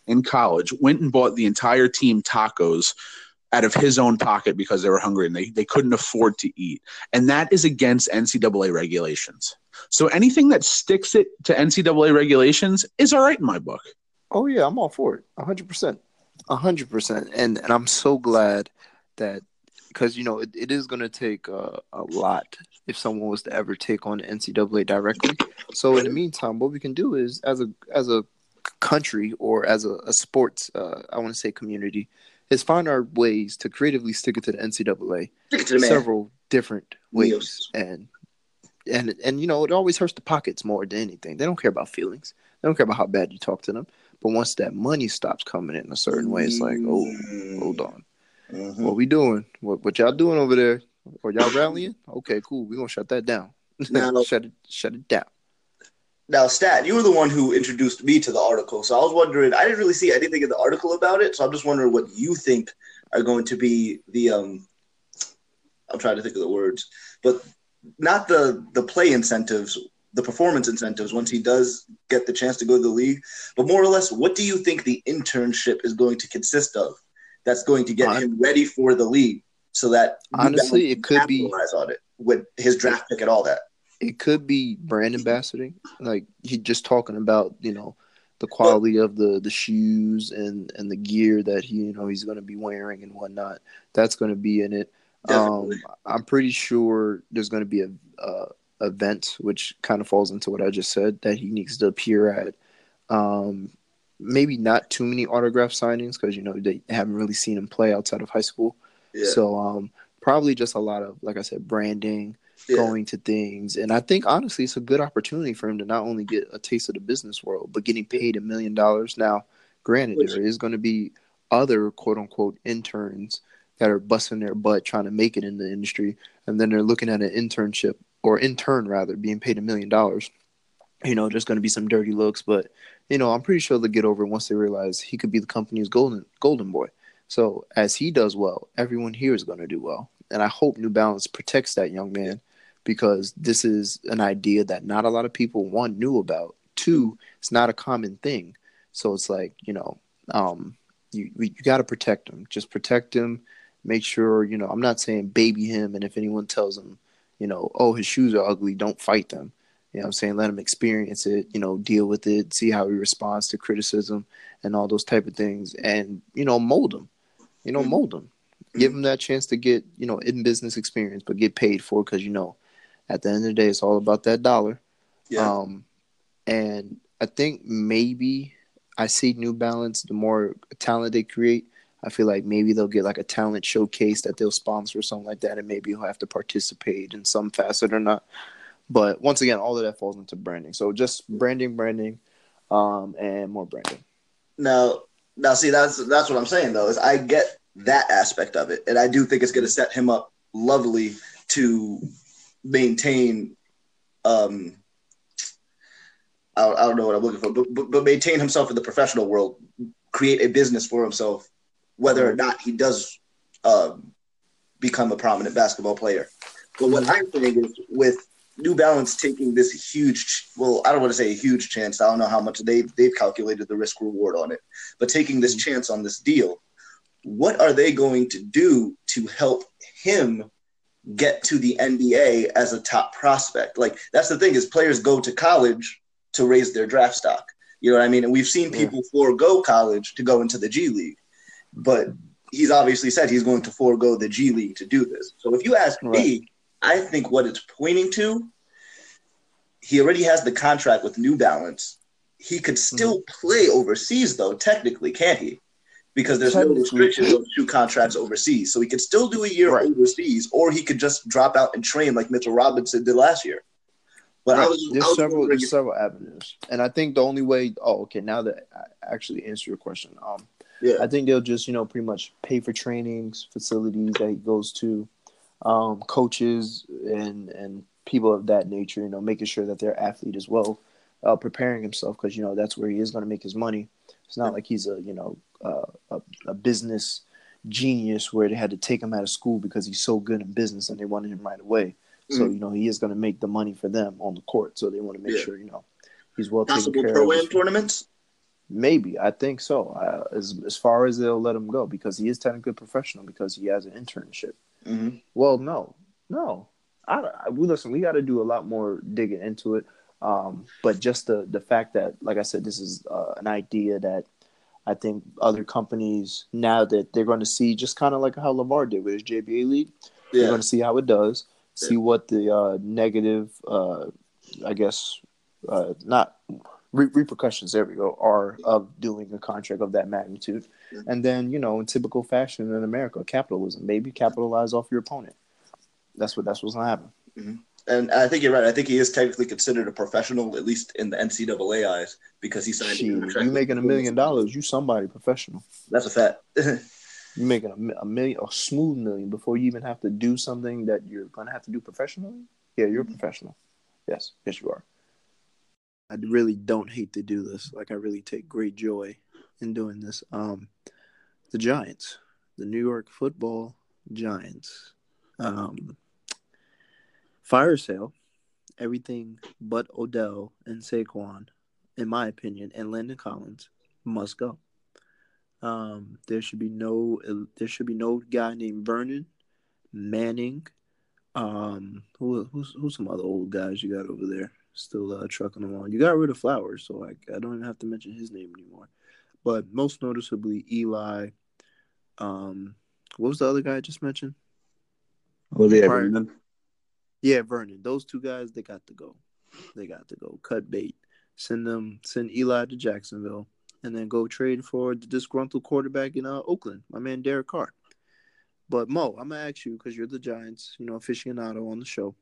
in college went and bought the entire team tacos out of his own pocket because they were hungry and they, they couldn't afford to eat. And that is against NCAA regulations. So anything that sticks it to NCAA regulations is all right in my book. Oh yeah, I'm all for it. A hundred percent, a hundred percent. And and I'm so glad that because you know it, it is going to take uh, a lot if someone was to ever take on NCAA directly. So in the meantime, what we can do is as a as a country or as a, a sports uh, I want to say community is find our ways to creatively stick it to the NCAA Stick it to the man. several different ways, and and and you know it always hurts the pockets more than anything. They don't care about feelings. They don't care about how bad you talk to them. But once that money stops coming in a certain way, it's like, oh, hold on, Mhm. what we doing? What what y'all doing over there? Are y'all rallying? Okay, cool. We are gonna shut that down. Now- shut it shut it down. Now, Stat, you were the one who introduced me to the article, so I was wondering. I didn't really see anything in the article about it, so I'm just wondering what you think are going to be the. um I'm trying to think of the words, but not the the play incentives, the performance incentives once he does get the chance to go to the league, but more or less, what do you think the internship is going to consist of? That's going to get Hon- him ready for the league, so that Honestly, it could be- on it with his draft pick and all that. It could be brand ambassadoring, like he just talking about you know the quality of the the shoes and and the gear that he you know he's going to be wearing and whatnot. That's going to be in it. Um, I'm pretty sure there's going to be a, a event which kind of falls into what I just said that he needs to appear at. Um, maybe not too many autograph signings because you know they haven't really seen him play outside of high school. Yeah. So um, probably just a lot of like I said, branding, Yeah. going to things, and I think honestly it's a good opportunity for him to not only get a taste of the business world, but getting paid a million dollars. Now, granted, Which- there is going to be other quote unquote interns that are busting their butt trying to make it in the industry, and then they're looking at an internship or intern rather being paid a million dollars. You know, there's going to be some dirty looks, but you know, I'm pretty sure they'll get over it once they realize he could be the company's golden golden boy. So as he does well, everyone here is going to do well, and I hope New Balance protects that young man because this is an idea that not a lot of people one knew about. Two, it's not a common thing, so it's like you know, um, you you got to protect him. Just protect him. Make sure you know. I'm not saying baby him, and if anyone tells him, you know, oh his shoes are ugly, don't fight them. You know what I'm saying? Let him experience it, you know, deal with it, see how he responds to criticism and all those type of things and, you know, mold him. You know, mold him. Give him that chance to get, you know, in business experience, but get paid for because, you know, at the end of the day, it's all about that dollar. Yeah. Um, and I think maybe I see New Balance, the more talent they create, I feel like maybe they'll get like a talent showcase that they'll sponsor or something like that, and maybe he'll have to participate in some facet or not. But once again, all of that falls into branding. So just branding, branding, um, and more branding. Now, now, see, that's that's what I'm saying though. Is I get that aspect of it, and I do think it's going to set him up lovely to maintain. Um, I, I don't know what I'm looking for, but, but but maintain himself in the professional world, create a business for himself, whether or not he does um, become a prominent basketball player. But what I'm saying is, with New Balance taking this huge, well, I don't want to say a huge chance. I don't know how much they they've calculated the risk reward on it, but taking this chance on this deal, what are they going to do to help him get to the NBA as a top prospect? Like that's the thing is players go to college to raise their draft stock. You know what I mean? And we've seen people forego college to go into the G League, but he's obviously said he's going to forego the G League to do this. So if you ask me, I think what it's pointing to, he already has the contract with New Balance. He could mm-hmm. still play overseas, though, technically, can't he? Because there's no restrictions on two contracts overseas. So he could still do a year Right. overseas, or he could just drop out and train like Mitchell Robinson did last year. But I Right. was, there's several there's several avenues, and I think the only way. Oh, okay. Now that I actually answer your question, um, yeah, I think they'll just you know pretty much pay for trainings, facilities that he goes to, um, coaches and and people of that nature. You know, making sure that their athlete as well, uh, preparing himself because you know that's where he is going to make his money. It's not like he's a you know uh, a, a business genius where they had to take him out of school because he's so good in business and they wanted him right away. So Mhm. you know he is going to make the money for them on the court. So they want to make Yeah. sure you know he's well taken possible care pro of. am tournaments. Maybe I think so. Uh, as as far as they'll let him go because he is technically professional because he has an internship. Mm-hmm. Well, no, no. I, I we listen. We got to do a lot more digging into it. Um, but just the the fact that, like I said, this is uh, an idea that I think other companies now that they're going to see, just kind of like how LaVar did with his JBA league, they're going to see how it does, see what the uh, negative, uh, I guess, uh, not re- repercussions. There we go. Are of doing a contract of that magnitude, and then you know, in typical fashion in America, capitalism, baby, capitalize off your opponent. That's what that's what's gonna happen. And I think you're right. I think he is technically considered a professional, at least in the NCAA eyes, because he signed. contract. you making a million dollars, you somebody professional. That's a fact. you're making a, a million, a smooth million before you even have to do something that you're gonna have to do professionally. Yeah, you're a professional. Yes, yes, you are. I really don't hate to do this. Like I really take great joy in doing this. Um, the Giants, the New York Football Giants, um, fire sale, everything but Odell and Saquon, in my opinion, and Landon Collins must go. Um, there should be no there should be no guy named Vernon, Manning, um, who who's who's some other old guys you got over there still uh, trucking along. You got rid of Flowers, so like I don't even have to mention his name anymore. But most noticeably Eli. Um, what was the other guy I just mentioned? Olivier Vernon. Yeah, Vernon. Those two guys, they got to go. They got to go. Cut bait. Send them. Send Eli to Jacksonville, and then go trade for the disgruntled quarterback in uh, Oakland, my man Derek Carr. But Mo, I'm gonna ask you because you're the Giants, you know, aficionado on the show.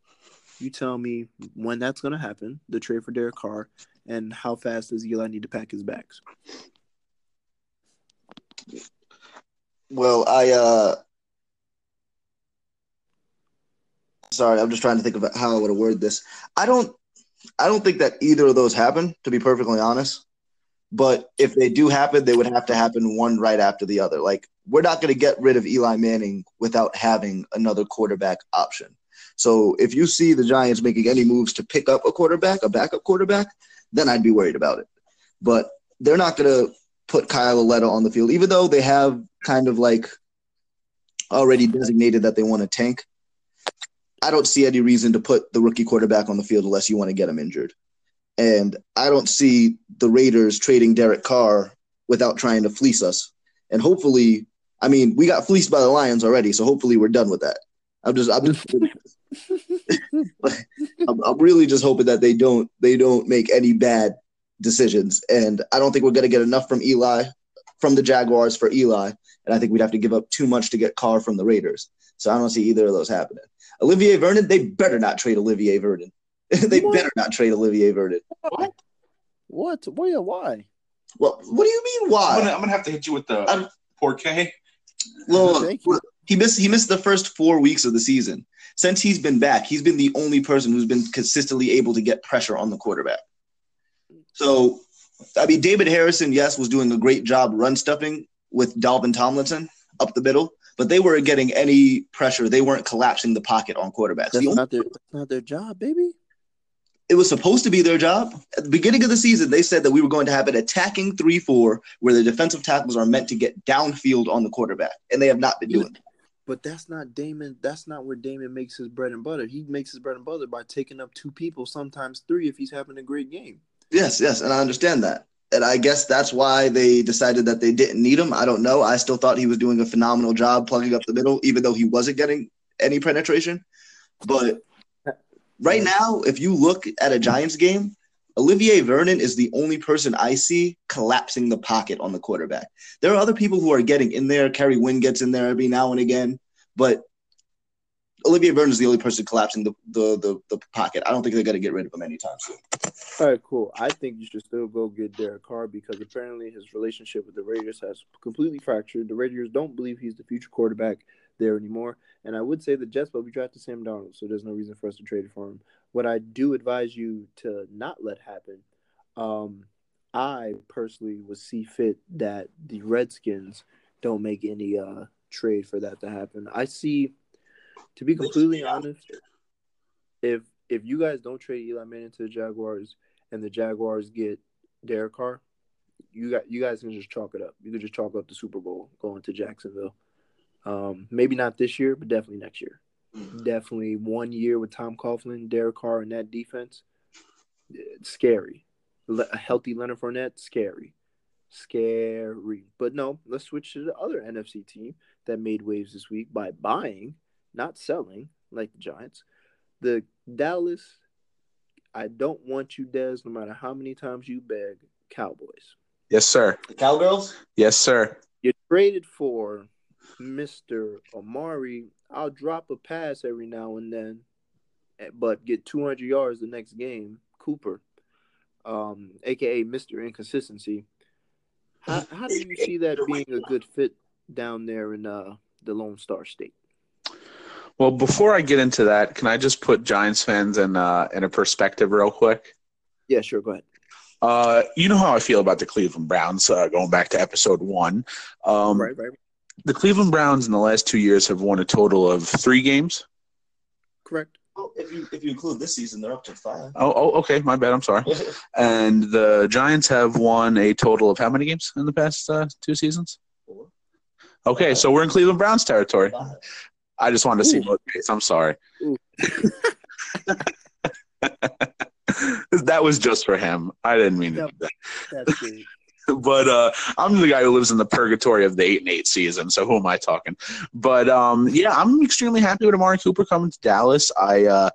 You tell me when that's gonna happen, the trade for Derek Carr, and how fast does Eli need to pack his bags? well, I uh, sorry, I'm just trying to think about how I would worded this. I don't, I don't think that either of those happen. To be perfectly honest, but if they do happen, they would have to happen one right after the other. Like we're not going to get rid of Eli Manning without having another quarterback option. So if you see the Giants making any moves to pick up a quarterback, a backup quarterback, then I'd be worried about it. But they're not going to put Kyle Lauletta on the field, even though they have kind of like already designated that they want to tank. I don't see any reason to put the rookie quarterback on the field unless you want to get him injured. And I don't see the Raiders trading Derek Carr without trying to fleece us. And hopefully, I mean, we got fleeced by the Lions already, so hopefully we're done with that. I'm just, I'm just, I'm, I'm really just hoping that they don't, they don't make any bad decisions. And I don't think we're going to get enough from Eli, from the Jaguars for Eli. And I think we'd have to give up too much to get Carr from the Raiders. So I don't see either of those happening. Olivier Vernon, they better not trade Olivier Vernon. they What? better not trade Olivier Vernon. What? Why? Why? Well, what do you mean? I'm Why? gonna, I'm gonna have to hit you with the I'm- poor K. Look, Thank he missed he missed the first four weeks of the season. Since he's been back, he's been the only person who's been consistently able to get pressure on the quarterback. So, I mean, David Harrison, yes, was doing a great job run stuffing with Dalvin Tomlinson up the middle, but they weren't getting any pressure. They weren't collapsing the pocket on quarterbacks. That's The not their. That's not their job, baby. it was supposed to be their job. At the beginning of the season, they said that we were going to have an attacking 3 4 where the defensive tackles are meant to get downfield on the quarterback, and they have not been doing it. But that's not Damon. That's not where Damon makes his bread and butter. He makes his bread and butter by taking up two people, sometimes three, if he's having a great game. Yes, yes, and I understand that. And I guess that's why they decided that they didn't need him. I don't know. I still thought he was doing a phenomenal job plugging up the middle, even though he wasn't getting any penetration. But right now, if you look at a Giants game, Olivier Vernon is the only person I see collapsing the pocket on the quarterback. There are other people who are getting in there. Kerry Wynn gets in there every now and again, but Olivier Vernon is the only person collapsing the, the, the, the pocket. I don't think they're going to get rid of him anytime soon. All right, cool. I think you should still go get Derek Carr because apparently his relationship with the Raiders has completely fractured. The Raiders don't believe he's the future quarterback there anymore. And I would say the Jets, but we drafted Sam Darnold, so there's no reason for us to trade for him. What I do advise you to not let happen, um, I personally would see fit that the Redskins don't make any uh, trade for that to happen. I see, to be completely honest, if if you guys don't trade Eli Manning to the Jaguars and the Jaguars get Derek Carr, you got you guys can just chalk it up. You can just chalk up the Super Bowl going to Jacksonville. Um, maybe not this year, but definitely next year. Definitely one year with Tom Coughlin, Derek Carr, and that defense. It's scary. A healthy Leonard Fournette, scary, scary. But no, let's switch to the other NFC team that made waves this week by buying, not selling, like the Giants. The Dallas I don't want you, Dez, no matter how many times you beg, Cowboys. Yes, sir. The Cowgirls? Yes, sir. You traded for Mr. Amari. I'll drop a pass every now and then, eh, but get 200 yards the next game. Cooper, um, aka Mr. Inconsistency. How, how do you see that being a good fit down there in uh, the Lone Star State? Well, before I get into that, can I just put Giants fans in uh, in a perspective real quick? Yeah, sure. Go ahead. Uh, you know how I feel about the Cleveland Browns. Uh, going back to episode one, um, right, right. the Cleveland Browns in the last two years have won a total of three games. Correct. Well, if you if you include this season, they're up to five. Oh, oh, okay, my bad. I'm sorry. And the Giants have won a total of how many games in the past uh, two seasons? Four. Okay, so we're in Cleveland Browns territory. I just wanted to see both games. I'm sorry. That was just for him. I didn't mean to do that. That's good. but uh, I'm the guy who lives in the purgatory of the eight and eight season. So who am I talking? But um, yeah, I'm extremely happy with Amari Cooper coming to Dallas. I uh,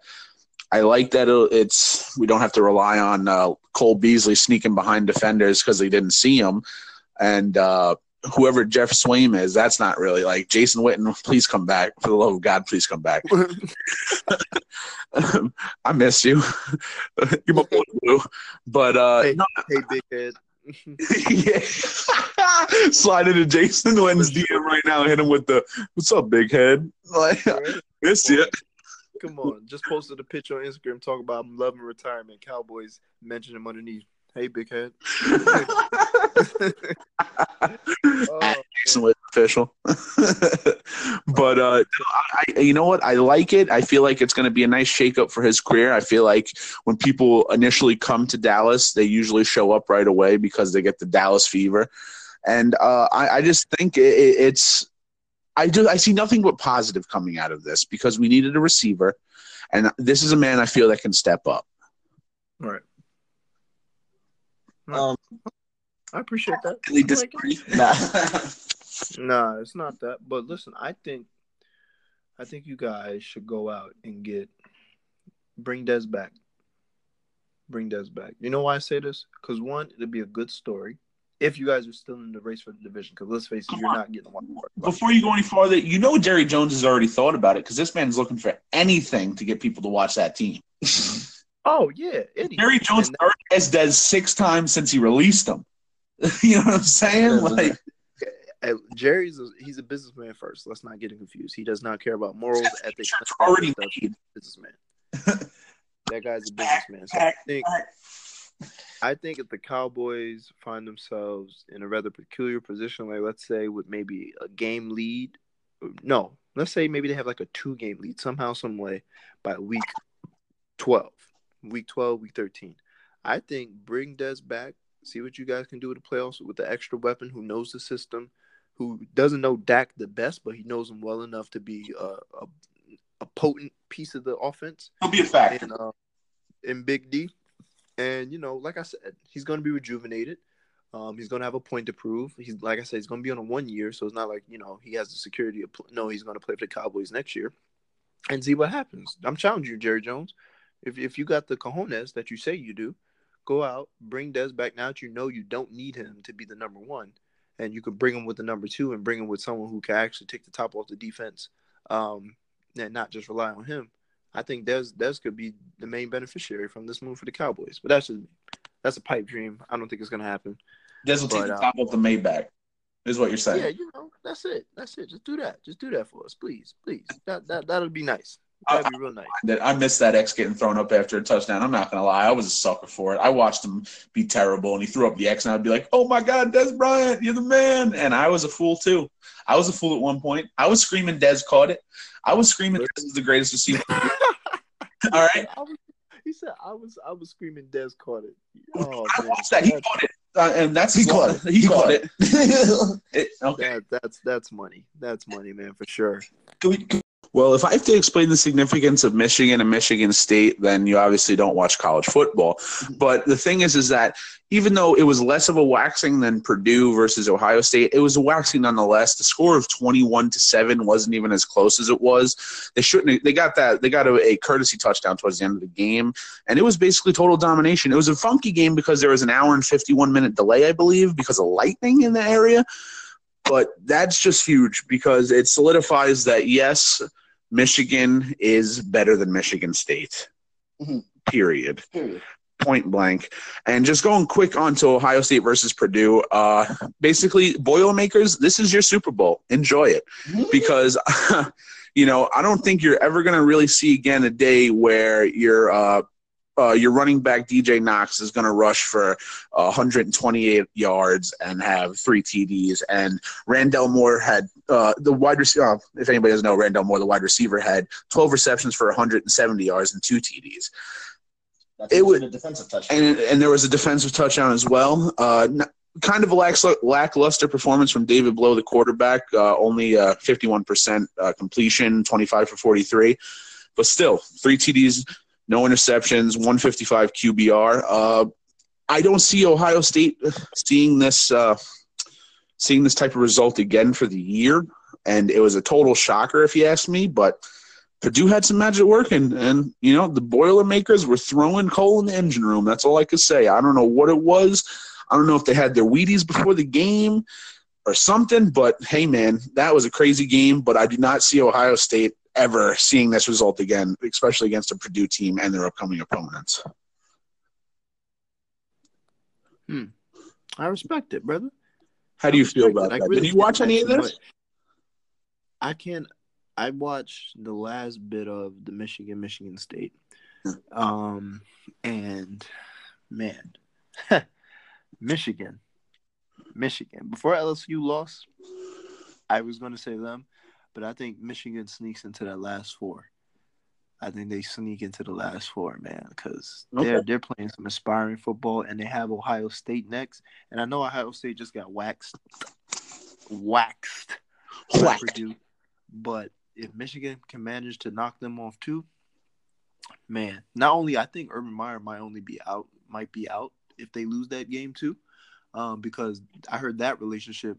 I like that it's we don't have to rely on uh, Cole Beasley sneaking behind defenders because they didn't see him, and uh, whoever Geoff Swaim is, that's not really like Jason Witten. Please come back for the love of God. Please come back. I miss you. You're my boy, Blue. But uh, Hey, no, hey, big head. yeah. Slide into Jason Witten's DM right now and hit him with the "What's up, big head?" Like, Right? miss you. Come on, just posted a picture on Instagram talking about I'm loving retirement. Cowboys mention him underneath. Hey, big head. Oh, Jason Witten official. but uh, I, you know what? I like it. I feel like it's going to be a nice shakeup for his career. I feel like when people initially come to Dallas, they usually show up right away because they get the Dallas fever, and uh, I, I just think it, it- it's. I do. I see nothing but positive coming out of this because we needed a receiver, and this is a man I feel that can step up. right. Um, I appreciate that. Really I like it. disagree. nah. Nah, it's not that. But listen, I think, I think you guys should go out and get, bring Dez back. Bring Dez back. You know why I say this? Because one, it'd be a good story if you guys are still in the race for the division. Because let's face it, you're not getting one more. Before you go any farther, you know Jerry Jones has already thought about it because this man's looking for anything to get people to watch that team. Oh yeah, Eddie. Jerry Jones And already has Dez six times since he released him. you know what I'm saying? Like, Jerry's a, he's a businessman first. Let's not get it confused. He does not care about morals, ethics. It's that already made. A businessman. that guy's a businessman. So I think I think if the Cowboys find themselves in a rather peculiar position, like let's say with maybe a game lead, no, let's say maybe they have like a two game lead somehow, some way by week twelve, week twelve, week thirteen. I think bring Dez back, see what you guys can do with the playoffs with the extra weapon who knows the system, who doesn't know Dak the best, but he knows him well enough to be a, a, a potent piece of the offense he'll be a factor. and uh, in Big D. And you know, like I said, he's going to be rejuvenated. Um, he's going to have a point to prove. He's like I said, he's going to be on a one year, so it's not like you know he has the security. Of pl- no, he's going to play for the Cowboys next year, and see what happens. I'm challenging you, Jerry Jones. If if you got the cojones that you say you do, go out, bring Dez back now that you know you don't need him to be the number one, and you can bring him with the number two and bring him with someone who can actually take the top off the defense, um, and not just rely on him. I think Dez Dez could be the main beneficiary from this move for the Cowboys. But that's just that's a pipe dream. I don't think it's gonna happen. Dez will take but, the uh, top of the Maybach, is what you're saying. Yeah, you know, that's it. That's it. Just do that. Just do that for us, please, please. That that that'll be nice. That'd be real nice. That I missed that X getting thrown up after a touchdown. I'm not gonna lie, I was a sucker for it. I watched him be terrible, and he threw up the X, and I'd be like, "Oh my God, Dez Bryant, you're the man!" And I was a fool too. I was a fool at one point. I was screaming, "Dez caught it." I was screaming, "Dez is the greatest receiver." All right, was, he said I was I was screaming Dez caught it. Oh I man. watched that. He That's- caught it, uh, and that's He caught it. He, He caught caught it. It- Okay, that, that's that's money. That's money, man, for sure. Can we, Well, if I have to explain the significance of Michigan and Michigan State, then you obviously don't watch college football. Mm-hmm. But the thing is, is that even though it was less of a waxing than Purdue versus Ohio State, it was a waxing nonetheless. The score of twenty-one to seven wasn't even as close as it was. They shouldn't. They got that. They got a, a courtesy touchdown towards the end of the game, and it was basically total domination. It was a funky game because there was an hour and fifty-one minute delay, I believe, because of lightning in the area. But that's just huge because it solidifies that yes, Michigan is better than Michigan State. Mhm. Period. Period. Point blank. And just going quick on to Ohio State versus Purdue. Uh, basically, Boilermakers, this is your Super Bowl. Enjoy it because, you know, I don't think you're ever going to really see again a day where your uh, uh, your running back DJ Knox is going to rush for uh, 128 yards and have three TDs. And Rondale Moore had uh, the wide receiver. Uh, if anybody doesn't know, Rondale Moore, the wide receiver, had 12 receptions for 170 yards and two TDs. That's It would- a defensive touchdown. And and there was a defensive touchdown as well. Uh, kind of a lack, lackluster performance from David Blough, the quarterback. Uh, only uh, 51% uh, completion, 25 for 43. But still, three TDs, no interceptions, 155 QBR. Uh, I don't see Ohio State seeing this uh, seeing this type of result again for the year, and it was a total shocker if you ask me. But Purdue had some magic working, and you know the Boilermakers were throwing coal in the engine room. That's all I could say. I don't know what it was. I don't know if they had their Wheaties before the game or something, but hey, man, that was a crazy game. But I do not see Ohio State ever seeing this result again, especially against a Purdue team and their upcoming opponents. I respect it, brother. How do you feel about it. That? really Did you watch any of this? I can't. I watched the last bit of the Michigan Michigan State, um, and man, Michigan, Michigan. Before LSU lost, I was going to say them, but I think Michigan sneaks into that last four. I think they sneak into the last four, man, because they're they're playing some inspiring football, and they have Ohio State next. And I know Ohio State just got waxed, waxed, Whacked. Purdue. But if Michigan can manage to knock them off too, man, not only I think Urban Meyer might only be out, might be out if they lose that game too. Um, because I heard that relationship,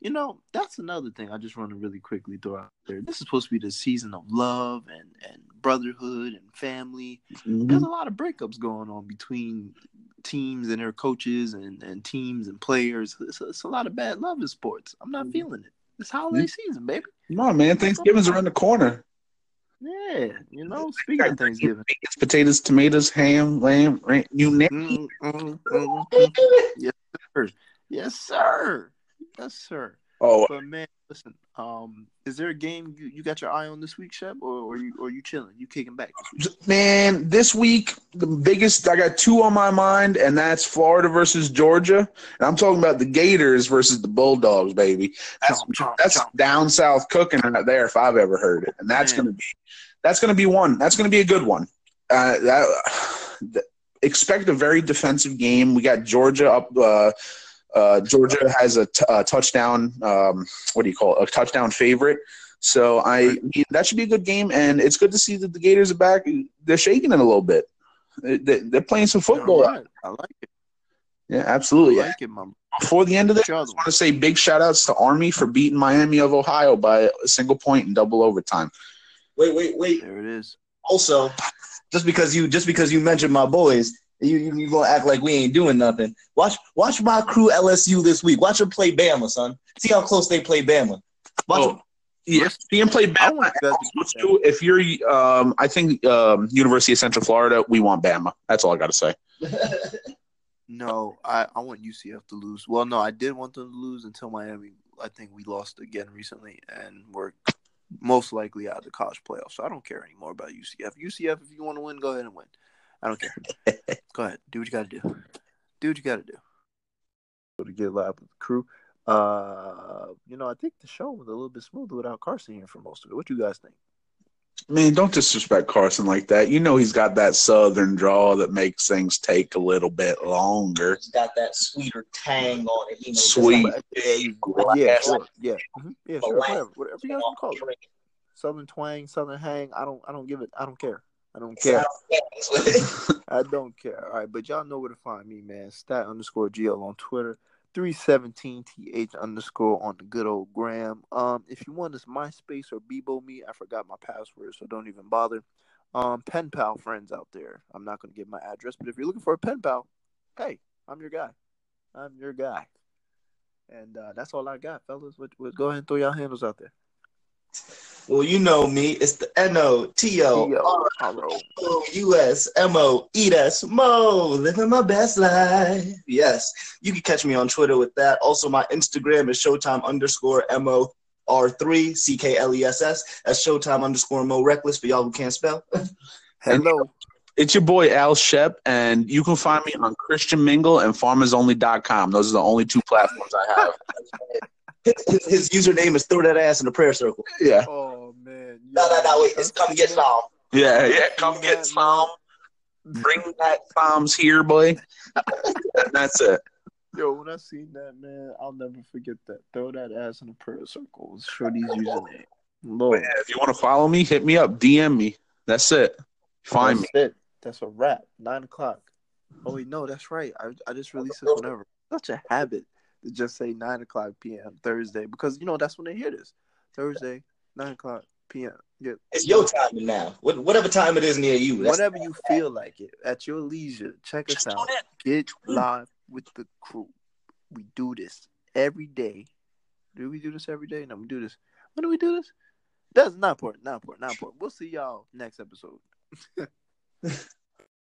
you know, that's another thing I just want to really quickly throw out there. This is supposed to be the season of love and, and brotherhood and family Mhm. there's a lot of breakups going on between teams and their coaches and, and teams and players. It's, it's a lot of bad love in sports. I'm not feeling it. It's holiday season, baby. Come on, man. Thanksgiving's around the corner. Yeah, you know. Speaking of Thanksgiving, potatoes, tomatoes, ham, lamb, you name Mm, mm, mm, mm. yes, sir. Yes, sir. Yes, sir. Oh, But man, listen. Um, is there a game you, you got your eye on this week, Shep, or, or you or you chilling? You kicking back this man, this week the biggest I got two on my mind, and that's Florida versus Georgia. And I'm talking about the Gators versus the Bulldogs, baby. That's Chomp, chomp, that's chomp. down south cooking right there if I've ever heard it. And that's Man. gonna be that's gonna be one. That's gonna be a good one. Uh, that expect a very defensive game. We got Georgia up. Uh, uh, Georgia has a, t- a touchdown. Um, what do you call it? A touchdown favorite. So I mean, that should be a good game, and it's good to see that the Gators are back. They're shaking it a little bit. They- they- They're playing some football. All right. I like it. Yeah, absolutely. I like it, mom. Before the end of this, Which I just want to say big shout outs to Army for beating Miami of Ohio by a single point in double overtime. Wait, wait, wait. There it is. Also, just because you just because you mentioned my boys, you you, you gonna act like we ain't doing nothing. Watch watch my crew LSU this week. Watch them play Bama, son. See how close they play Bama. Watch Oh, yeah, seeing play Bama. you guys to Also, do that. too, if you're, um, I think um, University of Central Florida, we want Bama. That's all I got to say. No, I, I want UCF to lose. Well, no, I did want them to lose until Miami. I think we lost again recently, and we're most likely out of the college playoffs. So I don't care anymore about UCF. UCF, if you want to win, go ahead and win. I don't care. go ahead, do what you got to do. Do what you got to do. To get live with the crew. Uh, you know, I think the show was a little bit smoother without Carson here for most of it. What do you guys think? Man, don't disrespect Carson like that. You know he's got that southern draw that makes things take a little bit longer. He's got that sweeter tang on it. You know, Sweet. like- Yeah, Grass. sure. Yeah, yeah, sure. Whatever, whatever you guys call it. Southern twang, Southern hang. I don't I don't give it. I don't care. I don't care. I don't care. All right, but y'all know where to find me, man. Stat underscore GL on Twitter. 317th underscore on the good old gram. Um, if you want this MySpace or Bebo me, I forgot my password, so don't even bother. Um, pen pal friends out there. I'm not gonna give my address, but if you're looking for a pen pal, hey, I'm your guy. I'm your guy. And uh, that's all I got, fellas. What, what, go ahead and throw your handles out there. Well, you know me. It's the N O T O R T-O-R-O. O U S M O E S Mo, living my best life. Yes, you can catch me on Twitter with that. Also, my Instagram is Showtime underscore M O R three C K L E S S. That's Showtime underscore Mo Reckless for y'all who can't spell. Hello. It's your boy Al Shep, and you can find me on Christian Mingle and FarmersOnly.com. Those are the only two platforms I have. his, his username is throw that ass in the prayer circle. Yeah, Oh man. No, no, no, wait. It's come get some. yeah, yeah. Come get some. Bring that Psalms here, boy. And that's it. Yo, when I seen that, man, I'll never forget that. Throw that ass in the prayer circle. was Shorty's username. But Lord. yeah, if you want to follow me, hit me up, DM me. That's it. Find me. That's it. That's a wrap. Nine o'clock. Oh wait, no, that's right. I I just released this whenever. Such a habit to just say nine o'clock p.m. Thursday because you know that's when they hear this. Thursday, nine o'clock p.m. Yeah, It's your time now. Whatever time it is near you. That's whenever you feel like it, at your leisure, check us out. Get mm. live with the crew. We do this every day. Do we do this every day? No, we do this. When do we do this? That's not important. Not important. Not important. We'll see y'all next episode.